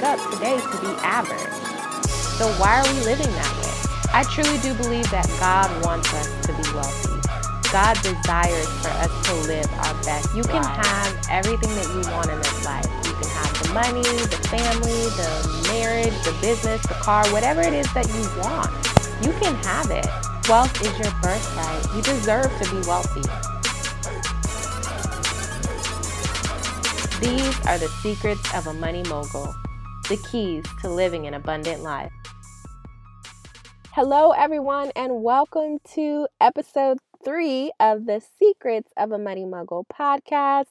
wake up today to be average. So why are we living that way? I truly do believe that God wants us to be wealthy. God desires for us to live our best. You can have everything that you want in this life. You can have the money, the family, the marriage, the business, the car, whatever it is that you want. You can have it. Wealth is your birthright. You deserve to be wealthy. These are the secrets of a money mogul, the keys to living an abundant life. Hello, everyone, and welcome to episode three of the Secrets of a Money Mogul podcast.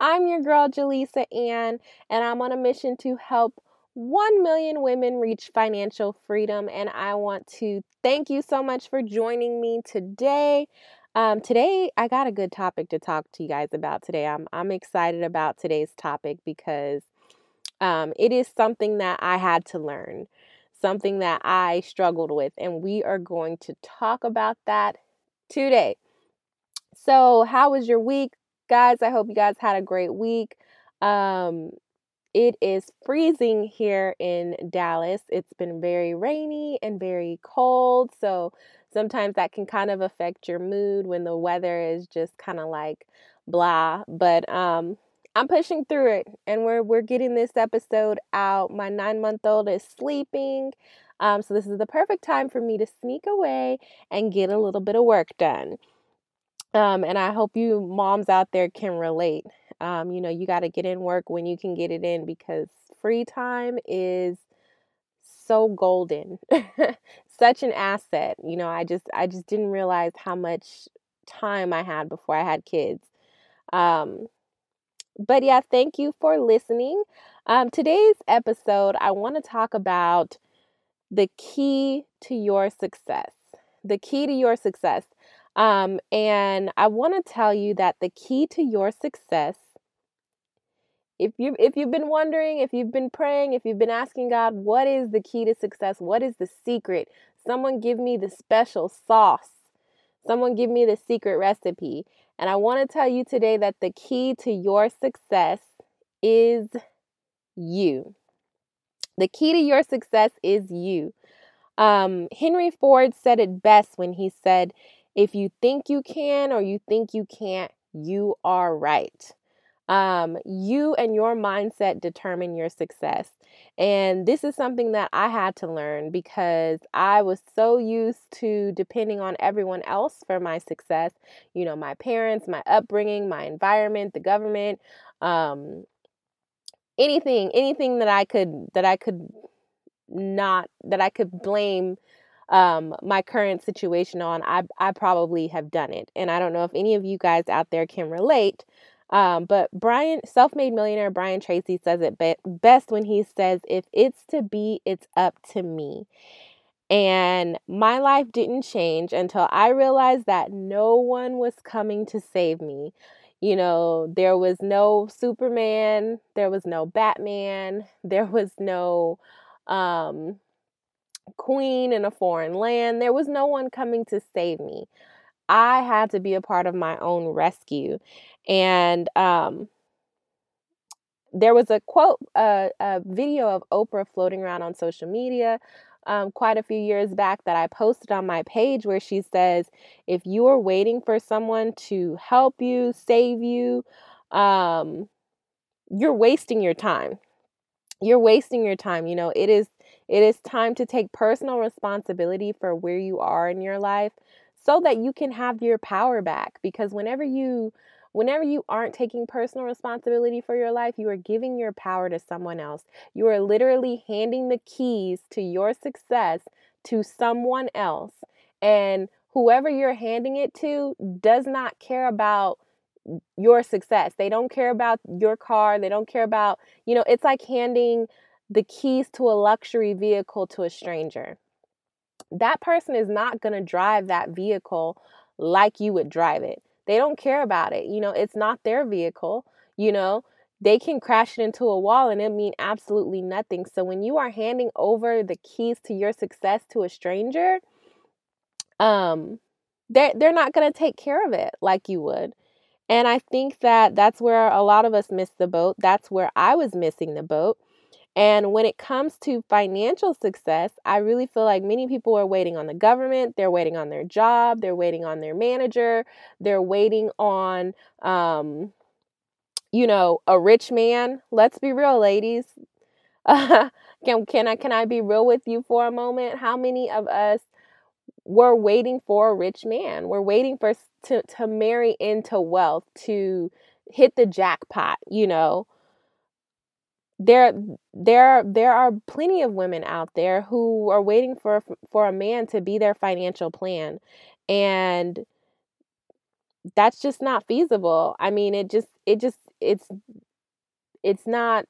I'm your girl, Jaleesa Ann, and I'm on a mission to help 1 million women reach financial freedom. And I want to thank you so much for joining me today. Um, today, I got a good topic to talk to you guys about today. I'm, I'm excited about today's topic because um, it is something that I had to learn, something that I struggled with, and we are going to talk about that today. So, how was your week, guys? I hope you guys had a great week. Um, it is freezing here in Dallas. It's been very rainy and very cold. So, sometimes that can kind of affect your mood when the weather is just kind of like blah. But um, I'm pushing through it, and we're we're getting this episode out. My nine month old is sleeping. Um, so this is the perfect time for me to sneak away and get a little bit of work done. Um, and I hope you moms out there can relate. Um, you know, you got to get in work when you can get it in because free time is so golden. Such an asset. You know, I just I just didn't realize how much time I had before I had kids. Um, but yeah, thank you for listening. Um, today's episode, I want to talk about the key to your success. The key to your success. Um, and I want to tell you that the key to your success, if you if you've been wondering, if you've been praying, if you've been asking God, what is the key to success? What is the secret? Someone give me the special sauce. Someone give me the secret recipe. And I want to tell you today that the key to your success is you. The key to your success is you. Um, Henry Ford said it best when he said, If you think you can or you think you can't, you are right. Um, you and your mindset determine your success. And this is something that I had to learn because I was so used to depending on everyone else for my success. You know, my parents, my upbringing, my environment, the government, um, anything, anything that I could that I could not that I could blame um, my current situation on, I I probably have done it. And I don't know if any of you guys out there can relate. Um, but Brian, self-made millionaire Brian Tracy says it be- best when he says, "If it's to be, it's up to me." And my life didn't change until I realized that no one was coming to save me. You know, there was no Superman, there was no Batman, there was no um, queen in a foreign land. There was no one coming to save me. I had to be a part of my own rescue. And um, there was a quote, uh, a video of Oprah floating around on social media um, quite a few years back that I posted on my page where she says, if you are waiting for someone to help you, save you, um, you're wasting your time. You're wasting your time. You know, it is it is time to take personal responsibility for where you are in your life so that you can have your power back because whenever you Whenever you aren't taking personal responsibility for your life, you are giving your power to someone else. You are literally handing the keys to your success to someone else. And whoever you're handing it to does not care about your success. They don't care about your car. They don't care about, you know, it's like handing the keys to a luxury vehicle to a stranger. That person is not going to drive that vehicle like you would drive it. They don't care about it. You know, it's not their vehicle. You know, they can crash it into a wall and it mean absolutely nothing. So when you are handing over the keys to your success to a stranger, um, they're they're not going to take care of it like you would. And I think that that's where a lot of us miss the boat. That's where I was missing the boat. And when it comes to financial success, I really feel like many people are waiting on the government, they're waiting on their job, they're waiting on their manager, they're waiting on, um, you know, a rich man. Let's be real, ladies. Uh, can can I can I be real with you for a moment? How many of us were waiting for a rich man? We're waiting for to to marry into wealth, to hit the jackpot, you know there there there are plenty of women out there who are waiting for for a man to be their financial plan and that's just not feasible. I mean it just it just it's it's not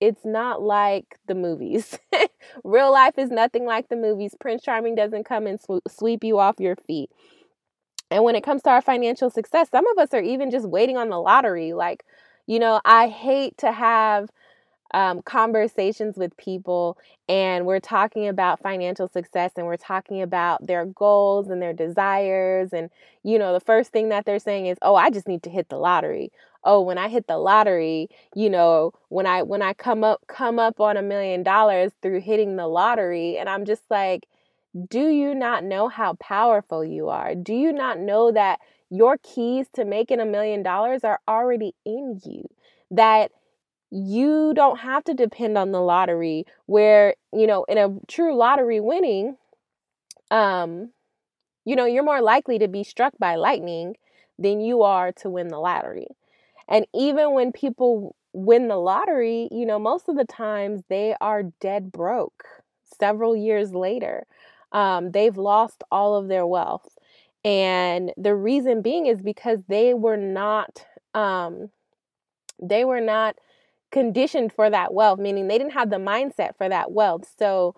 it's not like the movies. Real life is nothing like the movies. Prince charming doesn't come and sw- sweep you off your feet. And when it comes to our financial success some of us are even just waiting on the lottery. Like you know i hate to have um, conversations with people and we're talking about financial success and we're talking about their goals and their desires and you know the first thing that they're saying is oh i just need to hit the lottery. Oh when i hit the lottery you know when i when i come up come up on a million dollars through hitting the lottery and i'm just like do you not know how powerful you are? Do you not know that your keys to making a million dollars are already in you? That you don't have to depend on the lottery where you know in a true lottery winning um you know you're more likely to be struck by lightning than you are to win the lottery. And even when people win the lottery you know most of the times they are dead broke several years later. Um, they've lost all of their wealth. And the reason being is because they were not um, they were not conditioned for that wealth, meaning they didn't have the mindset for that wealth. So,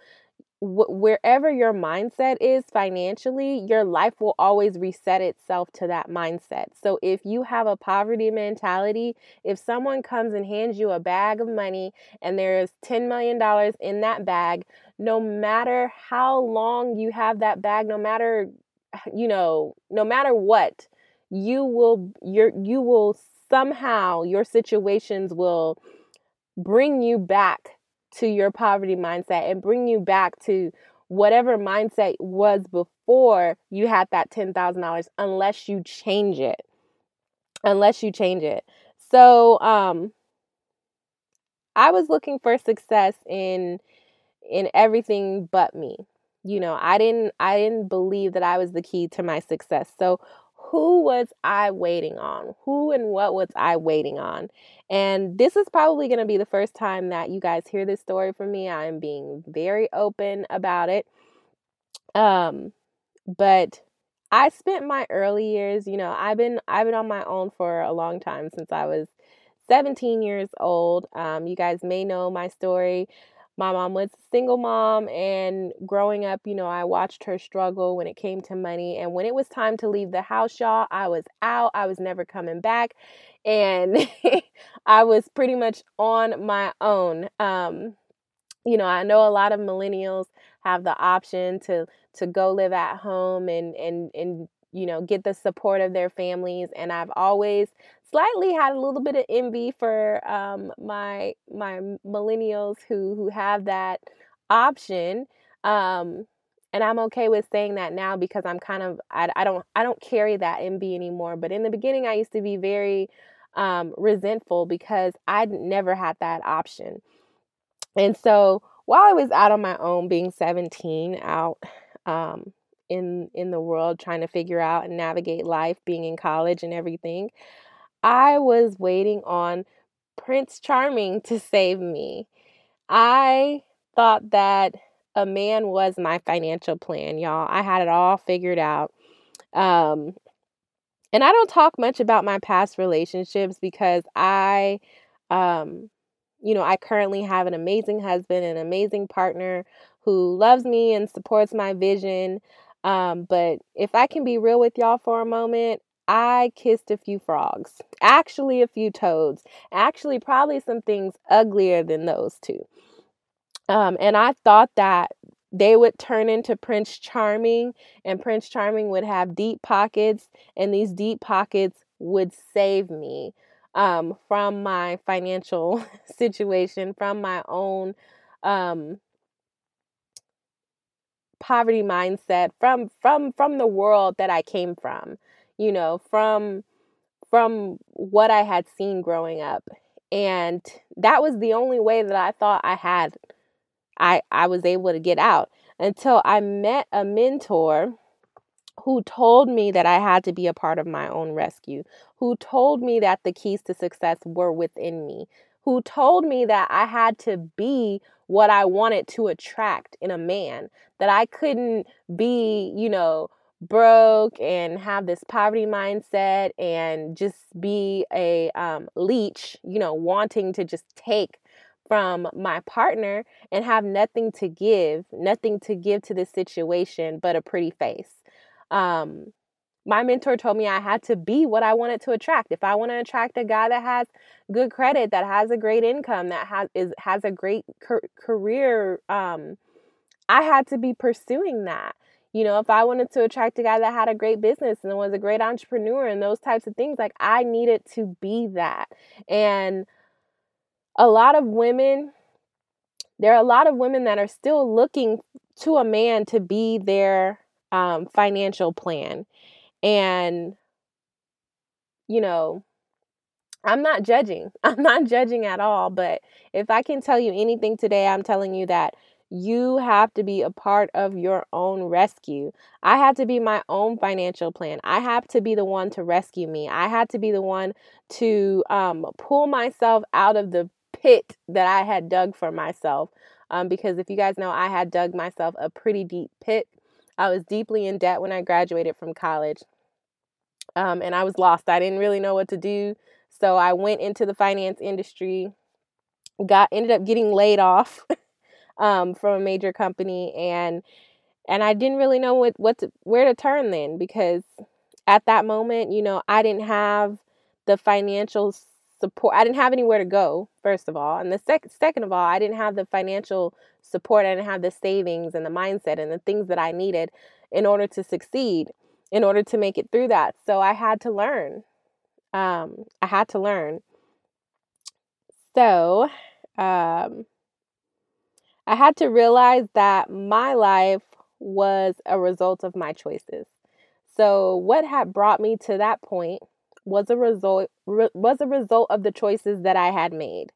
wh- wherever your mindset is financially, your life will always reset itself to that mindset. So, if you have a poverty mentality, if someone comes and hands you a bag of money and there's $10 million in that bag, no matter how long you have that bag, no matter, you know, no matter what, you will, your, you will somehow, your situations will bring you back to your poverty mindset and bring you back to whatever mindset was before you had that $10,000 unless you change it. Unless you change it. So, um I was looking for success in in everything but me. You know, I didn't I didn't believe that I was the key to my success. So, who was I waiting on? Who and what was I waiting on? And this is probably going to be the first time that you guys hear this story from me. I'm being very open about it. Um, but I spent my early years, you know, I've been I've been on my own for a long time since I was 17 years old. Um, you guys may know my story my mom was a single mom and growing up you know i watched her struggle when it came to money and when it was time to leave the house y'all i was out i was never coming back and i was pretty much on my own um, you know i know a lot of millennials have the option to to go live at home and and and you know get the support of their families and i've always slightly had a little bit of envy for um, my my millennials who who have that option. Um, and I'm okay with saying that now because I'm kind of I, I don't I don't carry that envy anymore. But in the beginning, I used to be very um, resentful because I'd never had that option. And so while I was out on my own, being 17, out um, in in the world trying to figure out and navigate life, being in college and everything, I was waiting on Prince Charming to save me. I thought that a man was my financial plan, y'all. I had it all figured out. Um, and I don't talk much about my past relationships because I, um, you know, I currently have an amazing husband, an amazing partner who loves me and supports my vision. Um, but if I can be real with y'all for a moment, I kissed a few frogs, actually, a few toads, actually, probably some things uglier than those two. Um, and I thought that they would turn into Prince Charming, and Prince Charming would have deep pockets, and these deep pockets would save me. um, from my financial situation, from my own um, poverty mindset, from from from the world that I came from, you know, from from what I had seen growing up. And that was the only way that I thought I had I I was able to get out until I met a mentor who told me that I had to be a part of my own rescue, who told me that the keys to success were within me, who told me that I had to be what I wanted to attract in a man, that I couldn't be, you know, broke and have this poverty mindset and just be a um, leech, you know, wanting to just take from my partner and have nothing to give, nothing to give to this situation but a pretty face. Um, my mentor told me I had to be what I wanted to attract. If I want to attract a guy that has good credit, that has a great income, that has is has a great career, um, I had to be pursuing that. You know, if I wanted to attract a guy that had a great business and was a great entrepreneur and those types of things, like I needed to be that. And a lot of women, there are a lot of women that are still looking to a man to be their um, financial plan. And, you know, I'm not judging. I'm not judging at all. But if I can tell you anything today, I'm telling you that you have to be a part of your own rescue. I had to be my own financial plan. I have to be the one to rescue me. I had to be the one to um, pull myself out of the pit that I had dug for myself. Um, because if you guys know, I had dug myself a pretty deep pit. I was deeply in debt when I graduated from college. Um, and I was lost. I didn't really know what to do. So I went into the finance industry, got ended up getting laid off um, from a major company, and and I didn't really know what what to, where to turn then because at that moment, you know, I didn't have the financial support. I didn't have anywhere to go, first of all. And the sec- second of all, I didn't have the financial support. I didn't have the savings and the mindset and the things that I needed in order to succeed, in order to make it through that. So I had to learn. Um, I had to learn. So um, I had to realize that my life was a result of my choices. So, what had brought me to that point was a result re- was a result of the choices that I had made.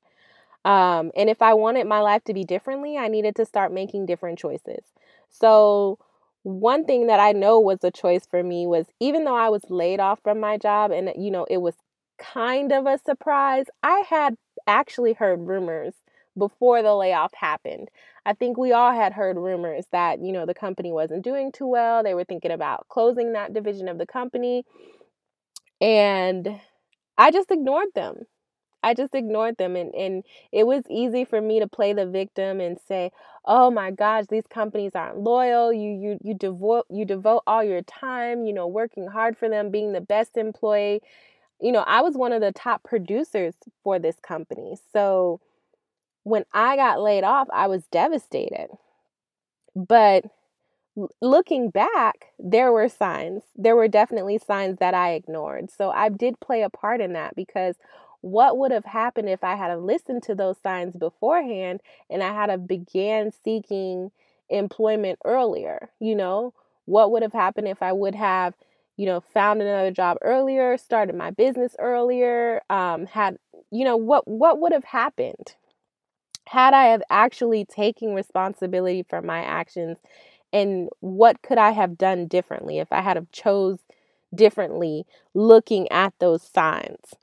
Um, and if I wanted my life to be differently, I needed to start making different choices. So one thing that I know was a choice for me was even though I was laid off from my job and you know it was kind of a surprise, I had actually heard rumors before the layoff happened. I think we all had heard rumors that, you know, the company wasn't doing too well. They were thinking about closing that division of the company. And I just ignored them. I just ignored them and, and it was easy for me to play the victim and say, "Oh my gosh, these companies aren't loyal. You you you devote you devote all your time, you know, working hard for them, being the best employee." You know, I was one of the top producers for this company. So when I got laid off, I was devastated. But looking back, there were signs. There were definitely signs that I ignored. So I did play a part in that because what would have happened if I had listened to those signs beforehand and I had began seeking employment earlier? You know, what would have happened if I would have, you know, found another job earlier, started my business earlier, um, had, you know, what what would have happened had I have actually taken responsibility for my actions and what could I have done differently if I had have chose differently looking at those signs.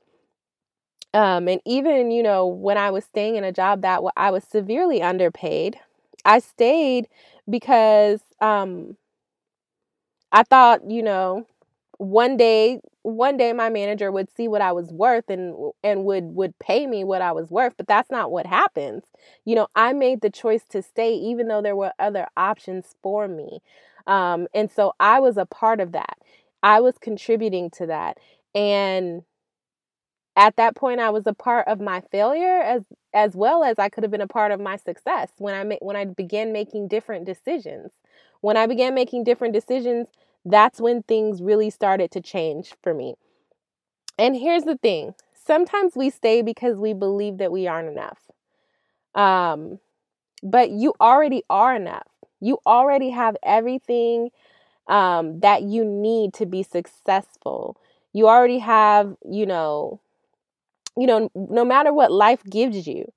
Um, and even, you know, when I was staying in a job that I was severely underpaid, I stayed because um, I thought, you know, one day one day my manager would see what I was worth and and would would pay me what I was worth but that's not what happens. You know I made the choice to stay even though there were other options for me. Um, and so I was a part of that. I was contributing to that. And at that point I was a part of my failure as as well as I could have been a part of my success when I ma- when I began making different decisions. When I began making different decisions that's when things really started to change for me. And here's the thing sometimes we stay because we believe that we aren't enough. Um, but you already are enough. You already have everything um, that you need to be successful. You already have, you know, you know, no matter what life gives you,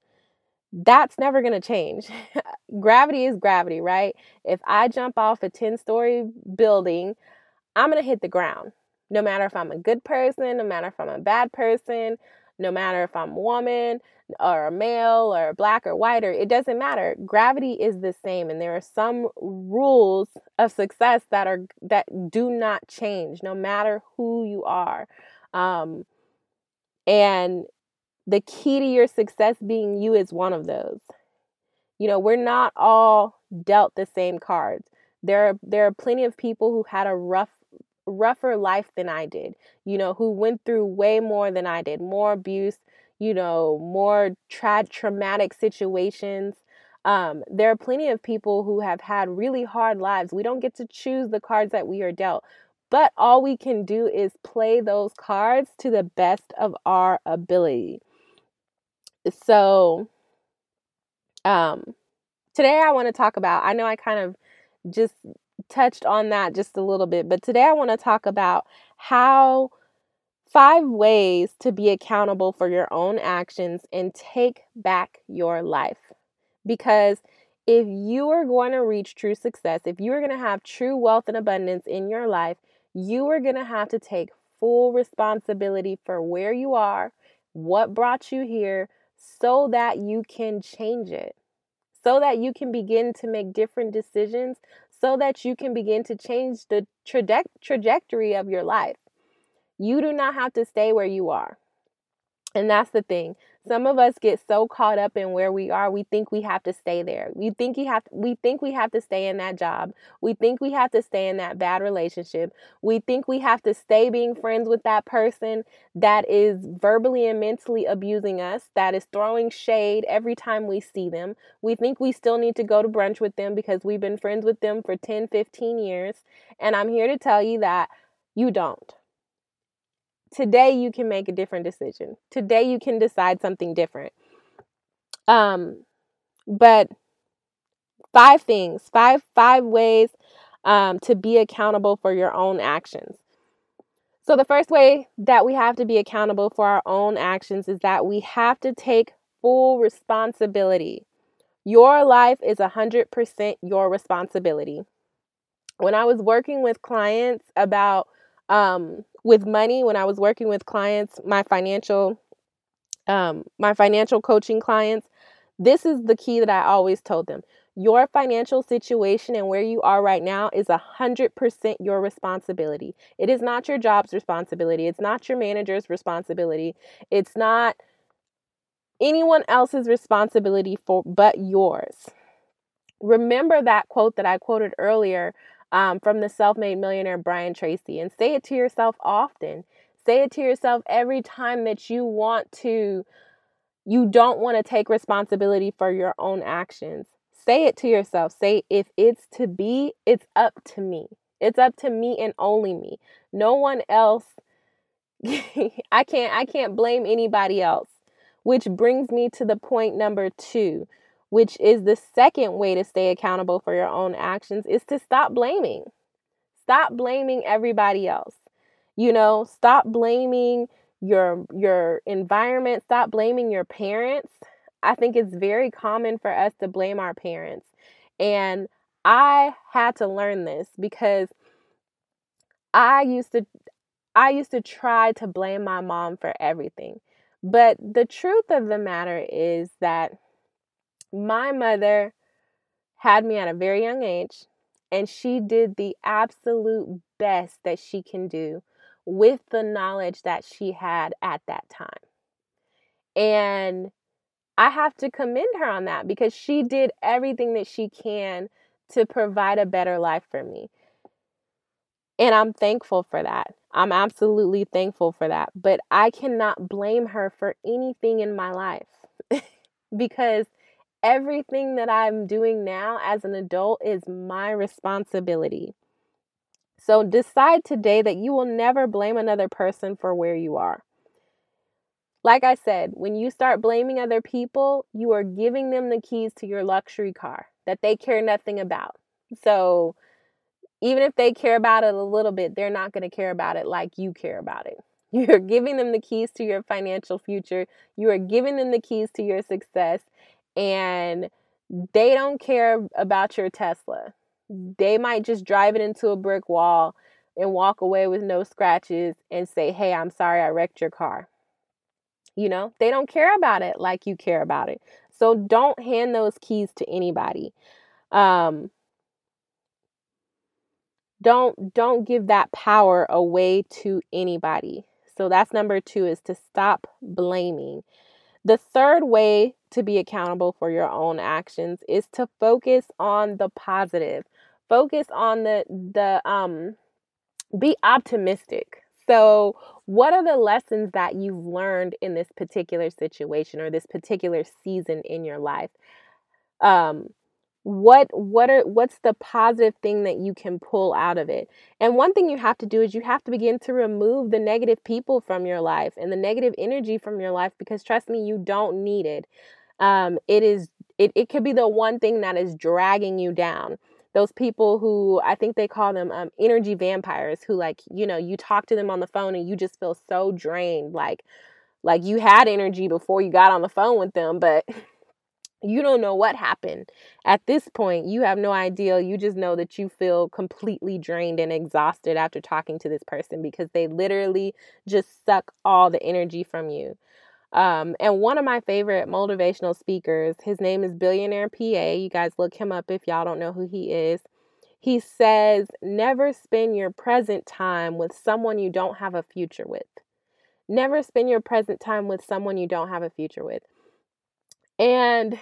that's never going to change. gravity is gravity, right? If I jump off a 10 story building, I'm going to hit the ground. No matter if I'm a good person, no matter if I'm a bad person, no matter if I'm a woman or a male or black or white or it doesn't matter. Gravity is the same and there are some rules of success that are that do not change no matter who you are. Um and the key to your success being you is one of those. You know, we're not all dealt the same cards. There are there are plenty of people who had a rough rougher life than I did, you know, who went through way more than I did, more abuse, you know, more tra- traumatic situations. Um, there are plenty of people who have had really hard lives. We don't get to choose the cards that we are dealt, but all we can do is play those cards to the best of our ability. So, um, today I want to talk about, I know I kind of just touched on that just a little bit, but today I want to talk about how five ways to be accountable for your own actions and take back your life. Because if you are going to reach true success, if you are going to have true wealth and abundance in your life, you are going to have to take full responsibility for where you are, what brought you here, so that you can change it, so that you can begin to make different decisions, so that you can begin to change the traje- trajectory of your life. You do not have to stay where you are. And that's the thing. Some of us get so caught up in where we are, we think we have to stay there. We think we have to, we think we have to stay in that job. We think we have to stay in that bad relationship. We think we have to stay being friends with that person that is verbally and mentally abusing us, that is throwing shade every time we see them. We think we still need to go to brunch with them because we've been friends with them for 10, 15 years. And I'm here to tell you that you don't today you can make a different decision. Today you can decide something different. Um, but five things, five five ways um, to be accountable for your own actions. So the first way that we have to be accountable for our own actions is that we have to take full responsibility. Your life is 100% your responsibility. When I was working with clients about um, with money when I was working with clients, my financial um, my financial coaching clients, this is the key that I always told them. Your financial situation and where you are right now is 100% your responsibility. It is not your job's responsibility. It's not your manager's responsibility. It's not anyone else's responsibility for but yours. Remember that quote that I quoted earlier um, from the self made millionaire Brian Tracy. And say it to yourself often. Say it to yourself every time that you want to, you don't want to take responsibility for your own actions. Say it to yourself. Say, if it's to be, it's up to me. It's up to me and only me. No one else. I can't I can't blame anybody else. Which brings me to the point number 2 which is the second way to stay accountable for your own actions, is to stop blaming. Stop blaming everybody else. You know, stop blaming your your environment, stop blaming your parents. I think it's very common for us to blame our parents. And I had to learn this because I used to I used to try to blame my mom for everything. But the truth of the matter is that my mother had me at a very young age, and she did the absolute best that she can do with the knowledge that she had at that time. And I have to commend her on that because she did everything that she can to provide a better life for me. And I'm thankful for that. I'm absolutely thankful for that. But I cannot blame her for anything in my life because everything that I'm doing now as an adult is my responsibility. So decide today that you will never blame another person for where you are. Like I said, when you start blaming other people, you are giving them the keys to your luxury car that they care nothing about. So even if they care about it a little bit, they're not going to care about it like you care about it. You're giving them the keys to your financial future. You are giving them the keys to your success. And they don't care about your Tesla. They might just drive it into a brick wall and walk away with no scratches and say, Hey, I'm sorry I wrecked your car. You know, they don't care about it like you care about it. So don't hand those keys to anybody. Um, don't don't give that power away to anybody. So that's number 2 is to stop blaming. The third way to be accountable for your own actions is to focus on the positive. Focus on the the um be optimistic. So, what are the lessons that you've learned in this particular situation or this particular season in your life? Um, what what are what's the positive thing that you can pull out of it and one thing you have to do is you have to begin to remove the negative people from your life and the negative energy from your life because trust me you don't need it um, it is it, it could be the one thing that is dragging you down. Those people who I think they call them um, energy vampires who like you know you talk to them on the phone and you just feel so drained like like you had energy before you got on the phone with them but you don't know what happened. At this point you have no idea. You just know that you feel completely drained and exhausted after talking to this person because they literally just suck all the energy from you um, and one of my favorite motivational speakers, his name is Billionaire PA. You guys look him up if y'all don't know who he is. He says, Never spend your present time with someone you don't have a future with. Never spend your present time with someone you don't have a future with. And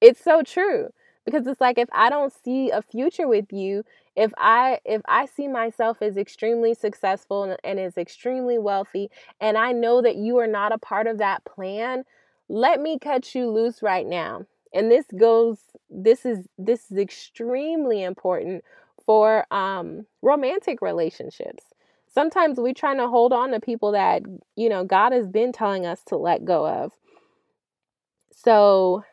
it's so true because it's like if I don't see a future with you, if I if I see myself as extremely successful and, as extremely wealthy and I know that you are not a part of that plan, let me cut you loose right now. And this goes this is this is extremely important for um romantic relationships. Sometimes we trying to hold on to people that, you know, God has been telling us to let go of. So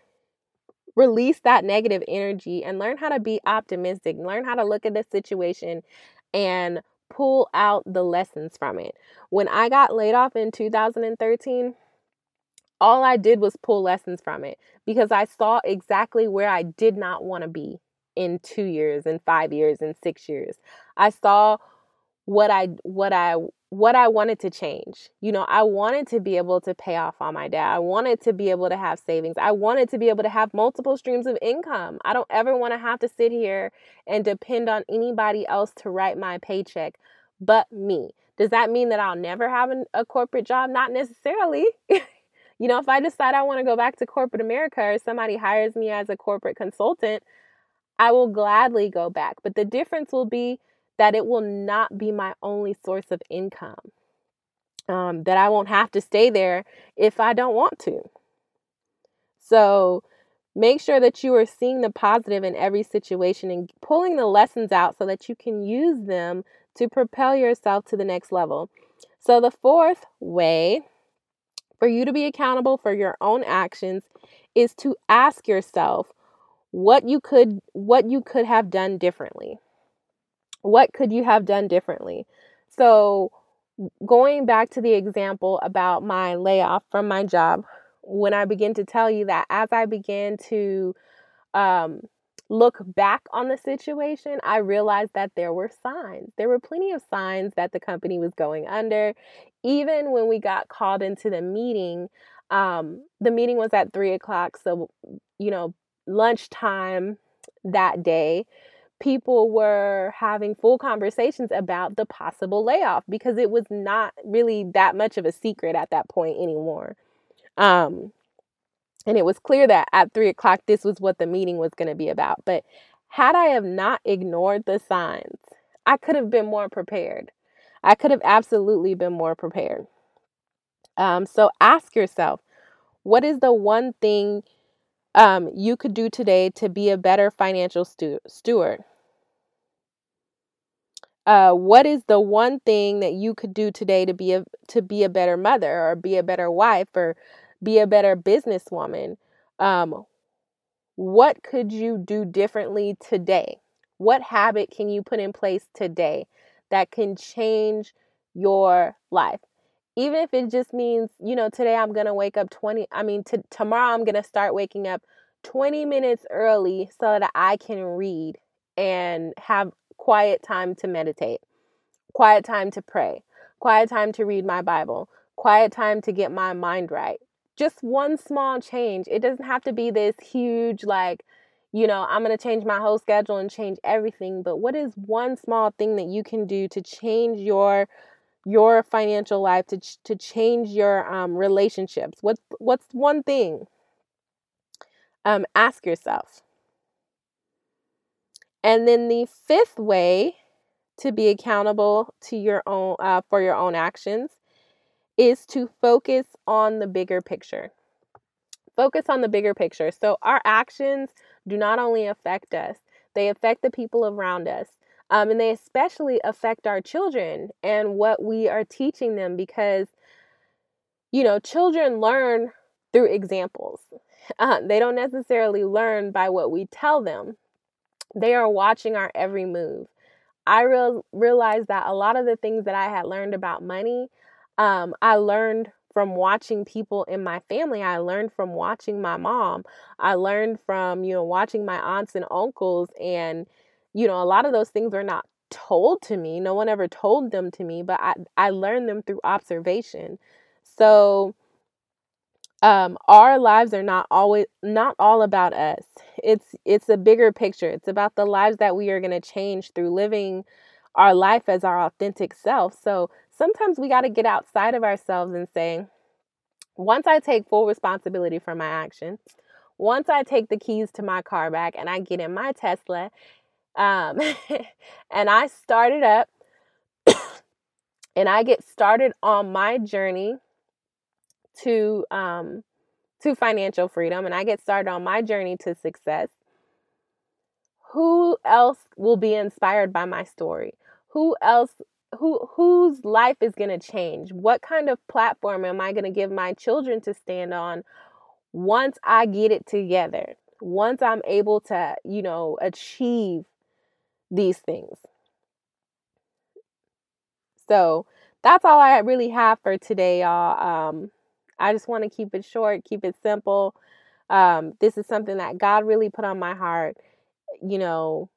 release that negative energy and learn how to be optimistic, learn how to look at the situation and pull out the lessons from it. When I got laid off in 2013, all I did was pull lessons from it because I saw exactly where I did not want to be in 2 years and 5 years and 6 years. I saw what I what I what I wanted to change. You know, I wanted to be able to pay off on my debt. I wanted to be able to have savings. I wanted to be able to have multiple streams of income. I don't ever want to have to sit here and depend on anybody else to write my paycheck but me. Does that mean that I'll never have an, a corporate job? Not necessarily. you know, if I decide I want to go back to corporate America or somebody hires me as a corporate consultant, I will gladly go back. But the difference will be that it will not be my only source of income. Um, that I won't have to stay there if I don't want to. So make sure that you are seeing the positive in every situation and pulling the lessons out so that you can use them to propel yourself to the next level. So, the fourth way for you to be accountable for your own actions is to ask yourself what you could what you could have done differently. What could you have done differently? So, going back to the example about my layoff from my job, when I begin to tell you that as I began to um, look back on the situation, I realized that there were signs. There were plenty of signs that the company was going under. Even when we got called into the meeting, um, the meeting was at three o'clock. So, you know, lunchtime that day, people were having full conversations about the possible layoff because it was not really that much of a secret at that point anymore. Um, and it was clear that at three o'clock, this was what the meeting was going to be about. But had I have not ignored the signs, I could have been more prepared. I could have absolutely been more prepared. Um, so ask yourself, what is the one thing um, you could do today to be a better financial stu- steward? Uh, what is the one thing that you could do today to be a to be a better mother or be a better wife or be a better businesswoman? Um, what could you do differently today? What habit can you put in place today that can change your life? Even if it just means you know today i'm gonna wake up 20 i mean t- tomorrow i'm gonna start waking up 20 minutes early so that i can read and have quiet time to meditate, quiet time to pray, quiet time to read my Bible, quiet time to get my mind right. Just one small change. It doesn't have to be this huge, like, you know, I'm going to change my whole schedule and change everything. But what is one small thing that you can do to change your your financial life to to change your um, relationships? What's what's one thing? Um, ask yourself. And then the fifth way to be accountable to your own uh, for your own actions is to focus on the bigger picture. Focus on the bigger picture. So our actions do not only affect us, they affect the people around us. Um, and they especially affect our children and what we are teaching them because, you know, children learn through examples. Uh, they don't necessarily learn by what we tell them. They are watching our every move. I real, realized that a lot of the things that I had learned about money, um, I learned from watching people in my family. I learned from watching my mom. I learned from, you know, watching my aunts and uncles. And, you know, a lot of those things are not told to me. No one ever told them to me, but I, I learned them through observation. So, um, our lives are not always not all about us. It's it's a bigger picture. It's about the lives that we are going to change through living our life as our authentic self. So sometimes we got to get outside of ourselves and say once i take full responsibility for my actions once i take the keys to my car back and i get in my tesla um, and i start it up and i get started on my journey to um to financial freedom and I get started on my journey to success, who else will be inspired by my story? Who else who whose life is going to change? What kind of platform am I going to give my children to stand on once I get it together? Once I'm able to, you know, achieve these things. So, that's all I really have for today, y'all. Um, I just want to keep it short, keep it simple. Um, this is something that God really put on my heart. You know,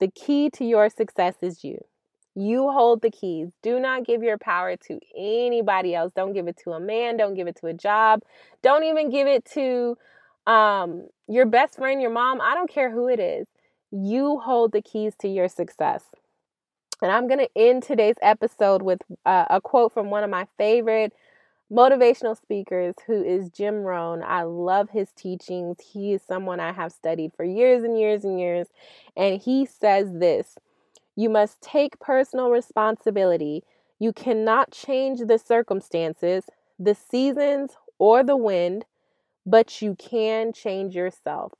the key to your success is you. You hold the keys. Do not give your power to anybody else. Don't give it to a man. Don't give it to a job. Don't even give it to um, your best friend, your mom. I don't care who it is. You hold the keys to your success. And I'm going to end today's episode with uh, a quote from one of my favorite motivational speakers who is Jim Rohn. I love his teachings. He is someone I have studied for years and years and years. And he says this You must take personal responsibility. You cannot change the circumstances, the seasons, or the wind, but you can change yourself.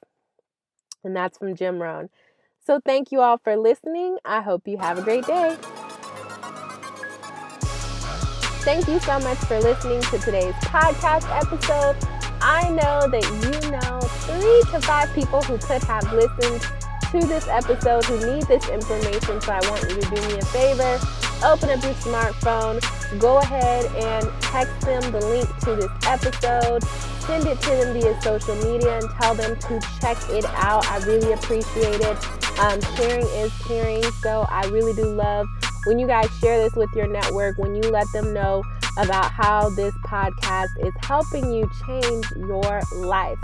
And that's from Jim Rohn. So, thank you all for listening. I hope you have a great day. Thank you so much for listening to today's podcast episode. I know that you know three to five people who could have listened to this episode who need this information. So I want you to do me a favor. Open up your smartphone, go ahead and text them the link to this episode, send it to them via social media, and tell them to check it out. I really appreciate it. Um, sharing is caring, so I really do love when you guys share this with your network, when you let them know about how this podcast is helping you change your life.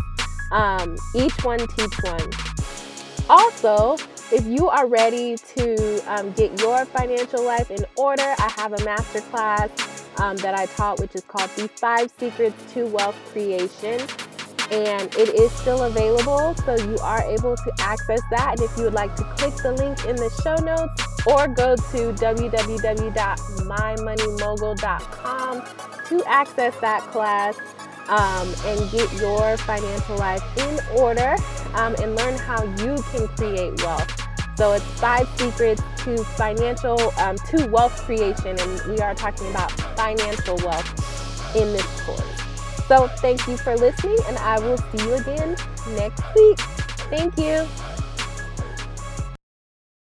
Um, each one teach one. Also, if you are ready to um, get your financial life in order, I have a masterclass um, that I taught, which is called The Five Secrets to Wealth Creation and it is still available so you are able to access that and if you would like to click the link in the show notes or go to www.mymoneymogul.com to access that class um, and get your financial life in order um, and learn how you can create wealth So it's five secrets to financial, um, to wealth creation, and we are talking about financial wealth in this course. So thank you for listening, and I will see you again next week. Thank you.